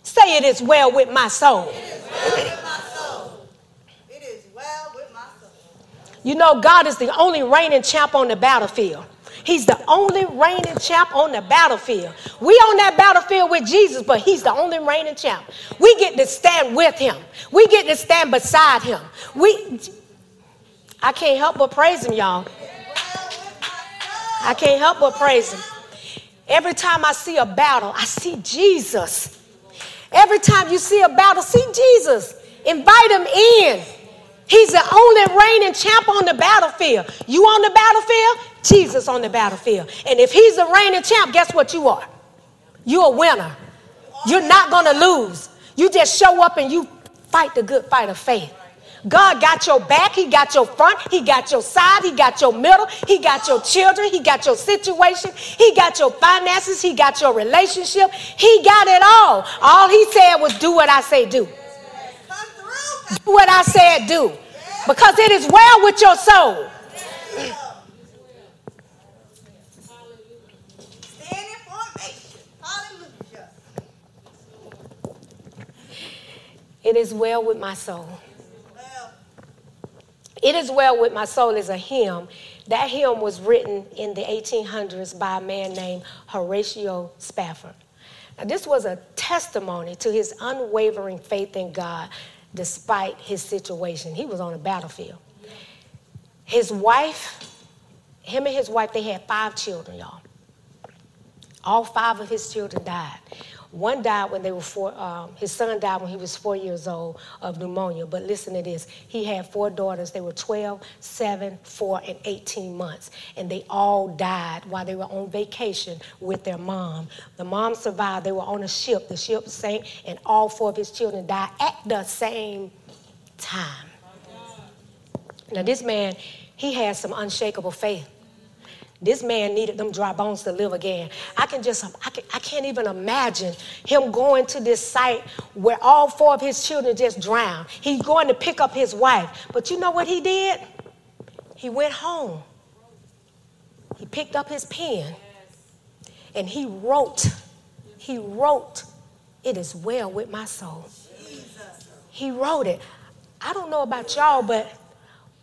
S2: Say it is well with my soul. It is
S3: well with my soul. It is well with my soul.
S2: You know, God is the only reigning champ on the battlefield. He's the only reigning champ on the battlefield. We on that battlefield with Jesus, but he's the only reigning champ. We get to stand with him. We get to stand beside him. We I can't help but praise him, y'all. I can't help but praise him. Every time I see a battle, I see Jesus. Every time you see a battle, see Jesus. Invite him in. He's the only reigning champ on the battlefield. You on the battlefield? Jesus on the battlefield. And if he's the reigning champ, guess what you are? You're a winner. You're not going to lose. You just show up and you fight the good fight of faith. God got your back, He got your front, He got your side, He got your middle, He got your children, He got your situation, He got your finances, He got your relationship, He got it all. All He said was, Do what I say, do. Do what I said, do. Because it is well with your soul. It is well with my soul. It is well with my soul is a hymn. That hymn was written in the 1800s by a man named Horatio Spafford. Now, this was a testimony to his unwavering faith in God despite his situation. He was on a battlefield. His wife, him and his wife, they had five children, y'all. All five of his children died. One died when they were four, um, his son died when he was four years old of pneumonia. But listen to this he had four daughters. They were 12, 7, 4, and 18 months. And they all died while they were on vacation with their mom. The mom survived. They were on a ship. The ship sank, and all four of his children died at the same time. Now, this man, he had some unshakable faith. This man needed them dry bones to live again. I can just, I, can, I can't even imagine him going to this site where all four of his children just drowned. He's going to pick up his wife. But you know what he did? He went home. He picked up his pen and he wrote, he wrote, It is well with my soul. He wrote it. I don't know about y'all, but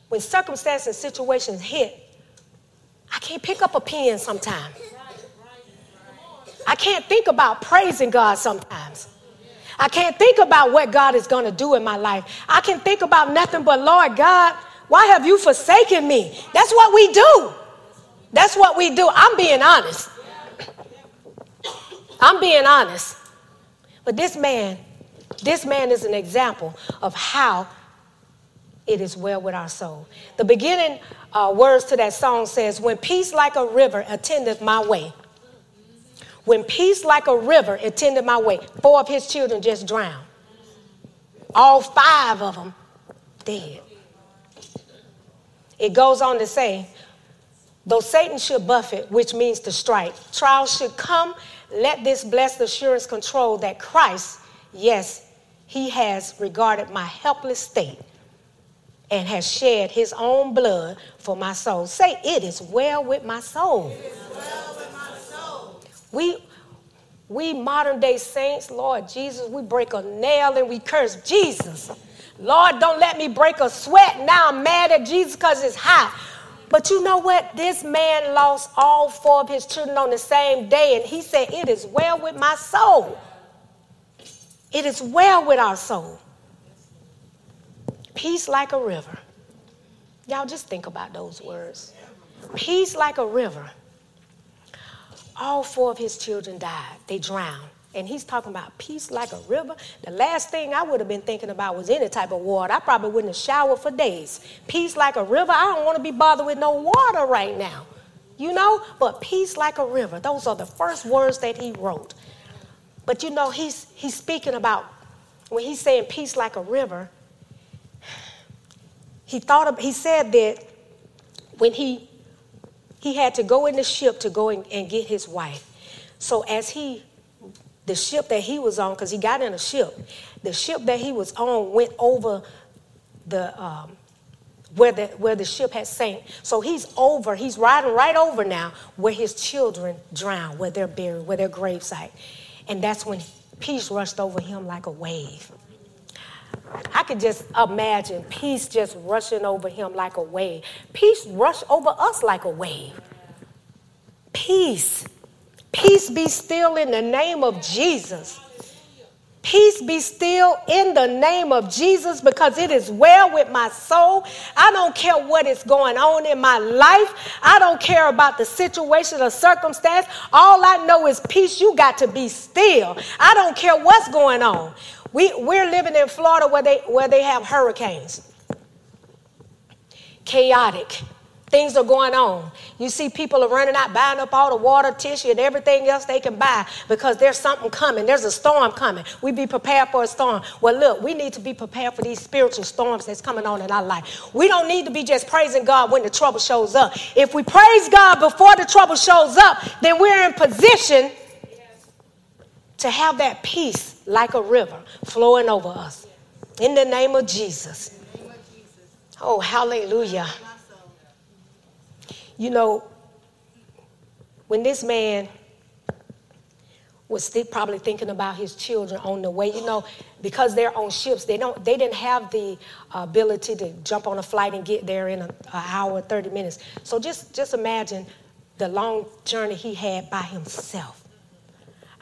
S2: when circumstances and situations hit, I can't pick up a pen sometimes. I can't think about praising God sometimes. I can't think about what God is going to do in my life. I can think about nothing but, Lord God, why have you forsaken me? That's what we do. That's what we do. I'm being honest. I'm being honest. But this man, this man is an example of how it is well with our soul. The beginning uh, words to that song says, When peace like a river attendeth my way. When peace like a river attended my way, four of his children just drowned. All five of them dead. It goes on to say, though Satan should buffet, which means to strike, trials should come, let this blessed assurance control that Christ, yes, he has regarded my helpless state and has shed his own blood for my soul. Say, it is well with my soul.
S3: Well with my soul.
S2: We, we modern day saints, Lord Jesus, we break a nail and we curse Jesus. Lord, don't let me break a sweat. Now I'm mad at Jesus because it's hot. But you know what? This man lost all four of his children on the same day, and he said, It is well with my soul. It is well with our soul. Peace like a river. Y'all just think about those words. Peace like a river. All four of his children died, they drowned. And he's talking about peace like a river. The last thing I would have been thinking about was any type of water. I probably wouldn't have showered for days. Peace like a river. I don't want to be bothered with no water right now. You know? But peace like a river. Those are the first words that he wrote. But you know, he's he's speaking about when he's saying peace like a river, he thought of, he said that when he he had to go in the ship to go and, and get his wife. So as he the ship that he was on, because he got in a ship, the ship that he was on went over the um, where the where the ship had sank. So he's over, he's riding right over now where his children drowned, where they're buried, where their gravesite. And that's when peace rushed over him like a wave. I could just imagine peace just rushing over him like a wave. Peace rush over us like a wave. Peace. Peace be still in the name of Jesus. Peace be still in the name of Jesus because it is well with my soul. I don't care what is going on in my life. I don't care about the situation or circumstance. All I know is peace. You got to be still. I don't care what's going on. We, we're living in Florida where they, where they have hurricanes. Chaotic. Things are going on. You see people are running out, buying up all the water, tissue, and everything else they can buy because there's something coming. There's a storm coming. We be prepared for a storm. Well, look, we need to be prepared for these spiritual storms that's coming on in our life. We don't need to be just praising God when the trouble shows up. If we praise God before the trouble shows up, then we're in position to have that peace like a river flowing over us. In the name of Jesus. Oh, hallelujah. You know, when this man was probably thinking about his children on the way, you know, because they're on ships, they don't they didn't have the ability to jump on a flight and get there in an hour, 30 minutes. So just just imagine the long journey he had by himself.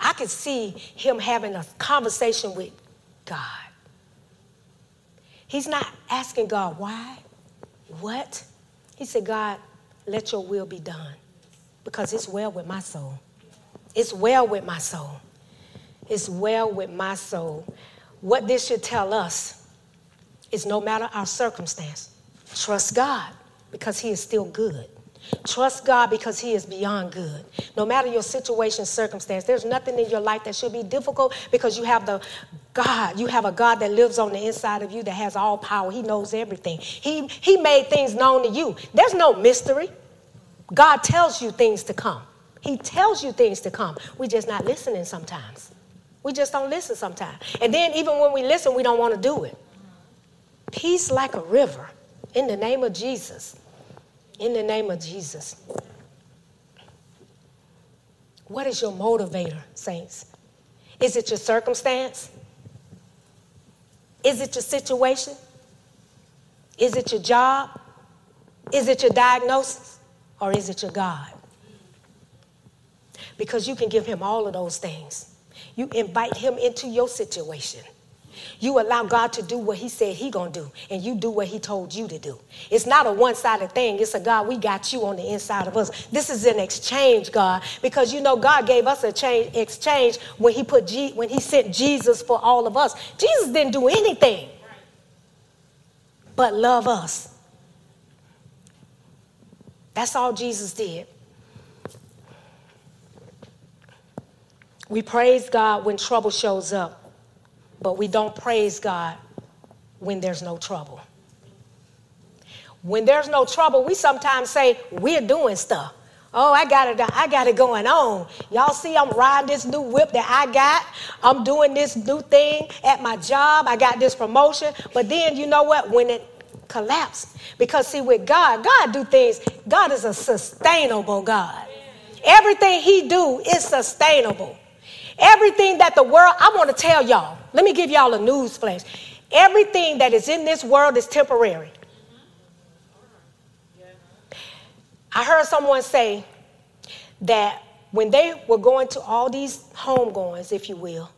S2: I could see him having a conversation with God. He's not asking God why, what. He said, God, let your will be done because it's well with my soul. It's well with my soul. It's well with my soul. What this should tell us is no matter our circumstance, trust God because He is still good. Trust God because He is beyond good. No matter your situation, circumstance, there's nothing in your life that should be difficult because you have the God. You have a God that lives on the inside of you that has all power. He knows everything. He, he made things known to you. There's no mystery. God tells you things to come. He tells you things to come. We're just not listening sometimes. We just don't listen sometimes. And then even when we listen, we don't want to do it. Peace like a river in the name of Jesus. In the name of Jesus. What is your motivator, saints? Is it your circumstance? Is it your situation? Is it your job? Is it your diagnosis? Or is it your God? Because you can give him all of those things. You invite him into your situation. You allow God to do what he said he to do, and you do what he told you to do. It's not a one-sided thing. It's a God, we got you on the inside of us. This is an exchange, God, because you know God gave us a change, exchange when he put G, when he sent Jesus for all of us. Jesus didn't do anything but love us. That's all Jesus did. We praise God when trouble shows up, but we don't praise God when there's no trouble. When there's no trouble, we sometimes say, We're doing stuff. Oh, I got it. I got it going on. Y'all see, I'm riding this new whip that I got. I'm doing this new thing at my job. I got this promotion. But then, you know what? When it collapsed, because see, with God, God do things. God is a sustainable God. Everything He do is sustainable. Everything that the world, I want to tell y'all, let me give y'all a news flash. Everything that is in this world is temporary. I heard someone say that when they were going to all these homegoings, if you will,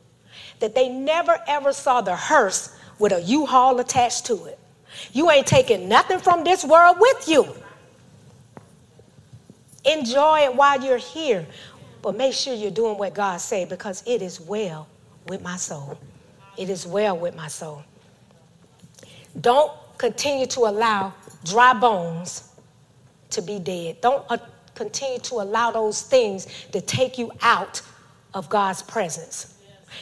S2: that they never ever saw the hearse with a U-Haul attached to it. You ain't taking nothing from this world with you. Enjoy it while you're here. But make sure you're doing what God said because it is well with my soul. It is well with my soul. Don't continue to allow dry bones to be dead. Don't uh, continue to allow those things to take you out of God's presence.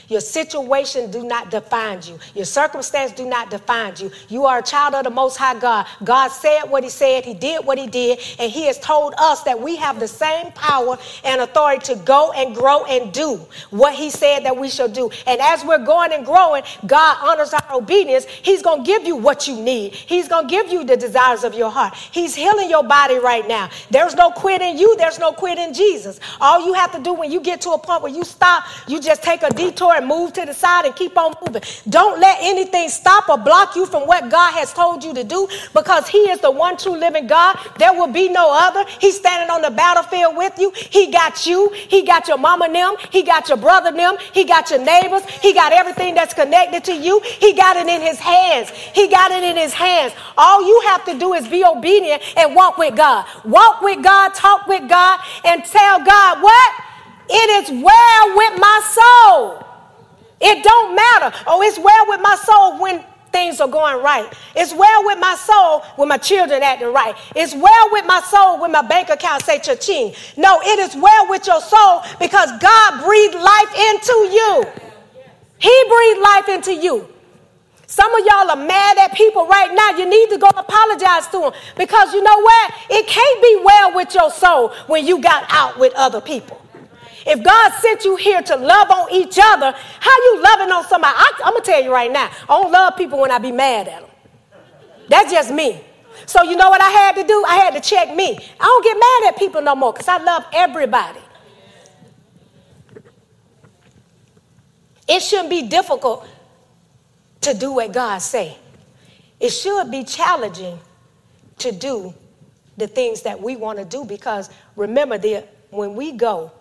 S2: Your situation do not define you. Your circumstance do not define you. You are a child of the Most High God. God said what He said. He did what He did. And He has told us that we have the same power and authority to go and grow and do what He said that we shall do. And as we're going and growing, God honors our obedience. He's to give you what you need. He's to give you the desires of your heart. He's healing your body right now. There's no quit in you. There's no quit in Jesus. All you have to do when you get to a point where you stop, you just take a detour and move to the side and keep on moving. Don't let anything stop or block you from what God has told you to do because He is the one true living God. There will be no other. He's standing on the battlefield with you. He got you. He got your mama them. He got your brother them. He got your neighbors. He got everything that's connected to you. He got it in His hands. He got it in His hands. All you have to do is be obedient and walk with God. Walk with God, talk with God, and tell God what? It is well with my soul. It don't matter. Oh, it's well with my soul when things are going right. It's well with my soul when my children acting right. It's well with my soul when my bank account say cha-ching. No, it is well with your soul because God breathed life into you. He breathed life into you. Some of y'all are mad at people right now. You need to go apologize to them because you know what? It can't be well with your soul when you got out with other people. If God sent you here to love on each other, how you loving on somebody? I, am gonna tell you right now, I don't love people when I be mad at them. That's just me. So you know what I had to do? I had to check me. I don't get mad at people no more because I love everybody. It shouldn't be difficult to do what God say. It should be challenging to do the things that we want to do because remember, the, when we go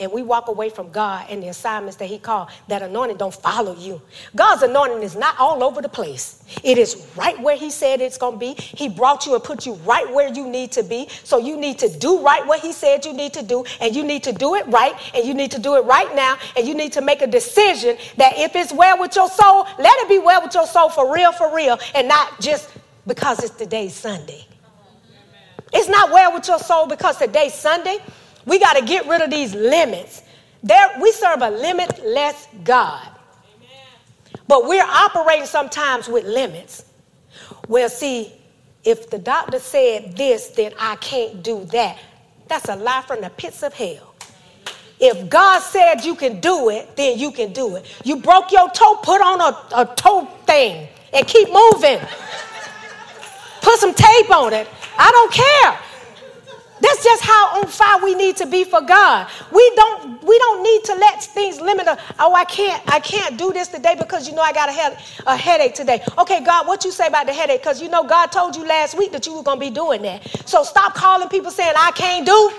S2: and we walk away from God and the assignments that He called, that anointing don't follow you. God's anointing is not all over the place. It is right where He said it's going to be. He brought you and put you right where you need to be. So you need to do right what He said you need to do, and you need to do it right, and you need to do it right now, and you need to make a decision that if it's well with your soul, let it be well with your soul for real, for real, and not just because it's today's Sunday. It's not well with your soul because today's Sunday. We got to get rid of these limits. There, we serve a limitless God. But we're operating sometimes with limits. Well, see, if the doctor said this, then I can't do that. That's a lie from the pits of hell. If God said you can do it, then you can do it. You broke your toe, put on a, a toe thing and keep moving. Put some tape on it. I don't care. That's just how on fire we need to be for God. We don't we don't need to let things limit us. Oh, I can't I can't do this today because you know I got a, head, a headache today. Okay, God, what you say about the headache? Because you know God told you last week that you were gonna be doing that. So stop calling people saying I can't do.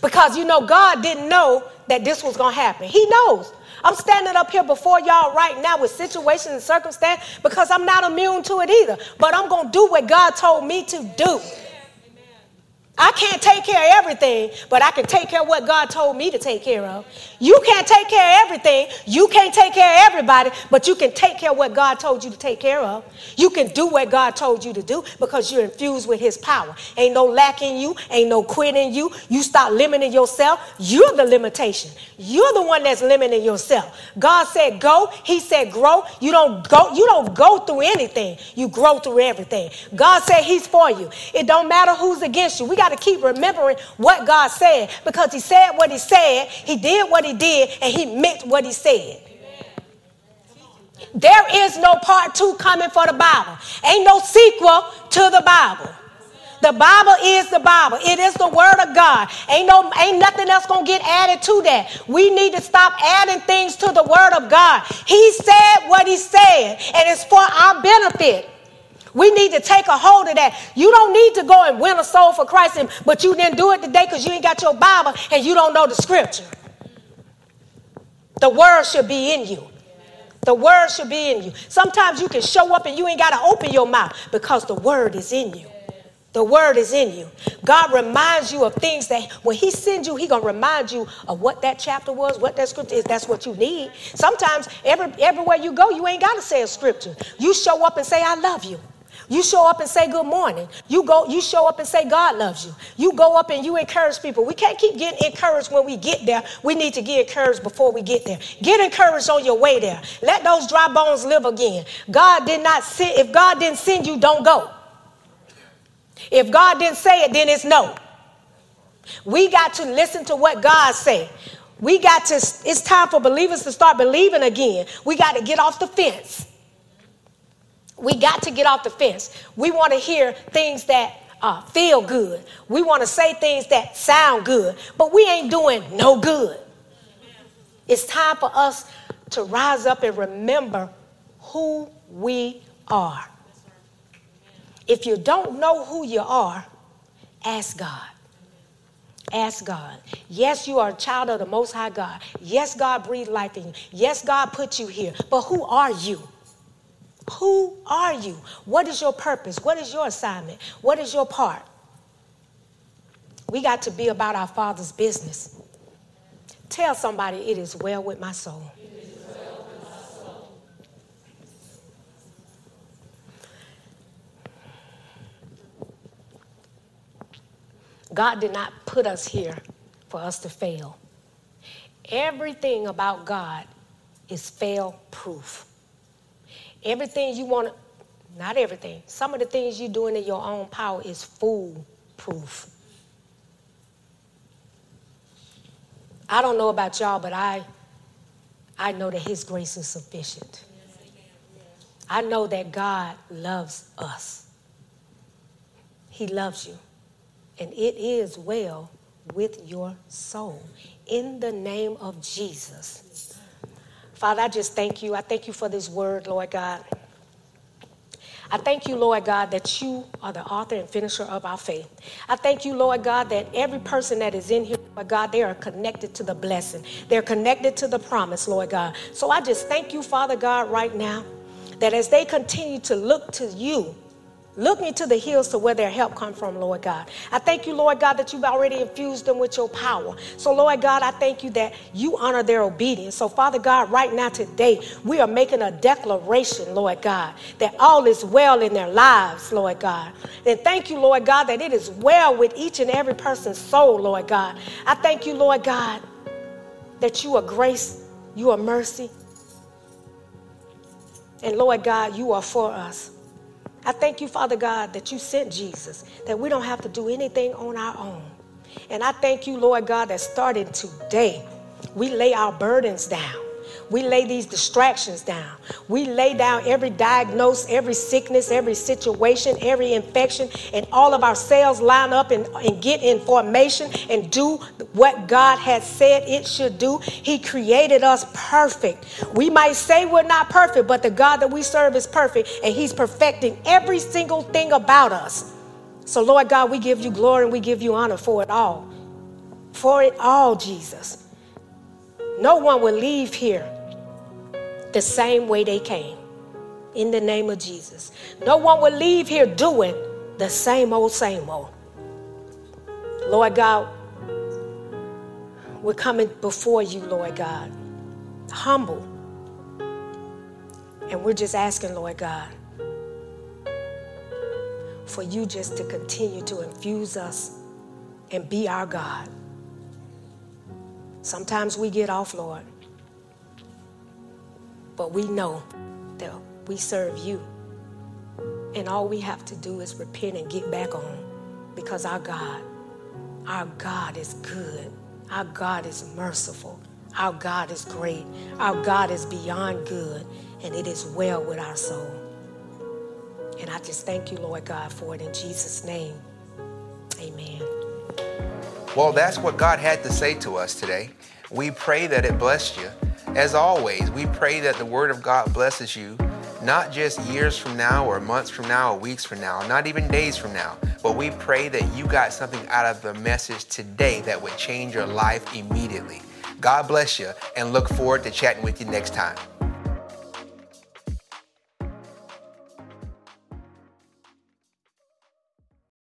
S2: Because you know God didn't know that this was gonna happen. He knows. I'm standing up here before y'all right now with situations and circumstance because I'm not immune to it either. But I'm gonna do what God told me to do. I can't take care of everything, but I can take care of what God told me to take care of. You can't take care of everything. You can't take care of everybody, but you can take care of what God told you to take care of. You can do what God told you to do because you're infused with His power. Ain't no lack in you, ain't no quit in you. You stop limiting yourself. You're the limitation. You're the one that's limiting yourself. God said go, He said grow. You don't go, you don't go through anything. You grow through everything. God said He's for you. It don't matter who's against you. We got to keep remembering what God said because He said what He said, He did what He did, and He meant what He said. There is no part two coming for the Bible. Ain't no sequel to the Bible. The Bible is the Bible. It is the word of God. Ain't no ain't nothing else to get added to that. We need to stop adding things to the word of God. He said what he said and it's for our benefit. We need to take a hold of that. You don't need to go and win a soul for Christ, but you didn't do it today because you ain't got your Bible and you don't know the scripture. The word should be in you. The word should be in you. Sometimes you can show up and you ain't got to open your mouth because the word is in you. The word is in you. God reminds you of things that when He sends you, He gonna remind you of what that chapter was, what that scripture is. That's what you need. Sometimes every, everywhere you go, you ain't gotta say a scripture. You show up and say, "I love you." You show up and say good morning. You go, you show up and say God loves you. You go up and you encourage people. We can't keep getting encouraged when we get there. We need to get encouraged before we get there. Get encouraged on your way there. Let those dry bones live again. God did not send, if God didn't send you, don't go. If God didn't say it, then it's no. We got to listen to what God said. We got to, it's time for believers to start believing again. We got to get off the fence. We got to get off the fence. We want to hear things that uh, feel good. We want to say things that sound good, but we ain't doing no good. It's time for us to rise up and remember who we are. If you don't know who you are, ask God. Ask God. Yes, you are a child of the Most High God. Yes, God breathed life in you. Yes, God put you here. But who are you? Who are you? What is your purpose? What is your assignment? What is your part? We got to be about our Father's business. Tell somebody it is well with my soul. God did not put us here for us to fail. Everything about God is fail proof. Everything you want not everything, some of the things you're doing in your own power is foolproof. I don't know about y'all, but I, I know that His grace is sufficient. I know that God loves us. He loves you. And it is well with your soul. In the name of Jesus. Father, I just thank you. I thank you for this word, Lord God. I thank you, Lord God, that you are the author and finisher of our faith. I thank you, Lord God, that every person that is in here, Lord God, they are connected to the blessing. They're connected to the promise, Lord God. So I just thank you, Father God, right now, that as they continue to look to you, Looking to the hills to where their help come from, Lord God. I thank you, Lord God, that you've already infused them with your power. So, Lord God, I thank you that you honor their obedience. So, Father God, right now, today, we are making a declaration, Lord God, that all is well in their lives, Lord God. And thank you, Lord God, that it is well with each and every person's soul, Lord God. I thank you, Lord God, that you are grace, you are mercy. And Lord God, you are for us. I thank you, Father God, that you sent Jesus, that we don't have to do anything on our own. And I thank you, Lord God, that starting today, we lay our burdens down. We lay these distractions down. We lay down every diagnosis, every sickness, every situation, every infection, and all of our cells line up and, and get in formation and do what God has said it should do. He created us perfect. We might say we're not perfect, but the God that we serve is perfect, and He's perfecting every single thing about us. So, Lord God, we give you glory and we give you honor for it all. For it all, Jesus. No one will leave here the same way they came. In the name of Jesus. No one will leave here doing the same old, same old. Lord God, we're coming before you, Lord God, humble. And we're just asking, Lord God, for you just to continue to infuse us and be our God. Sometimes we get off, Lord, but we know that we serve you. And all we have to do is repent and get back on because our God, our God is good. Our God is merciful. Our God is great. Our God is beyond good. And it is well with our soul. And I just thank you, Lord God, for it in Jesus' name. Amen.
S1: Well, that's what God had to say to us today. We pray that it blessed you. As always, we pray that the Word of God blesses you, not just years from now or months from now or weeks from now, not even days from now, but we pray that you got something out of the message today that would change your life immediately. God bless you and look forward to chatting with you next time.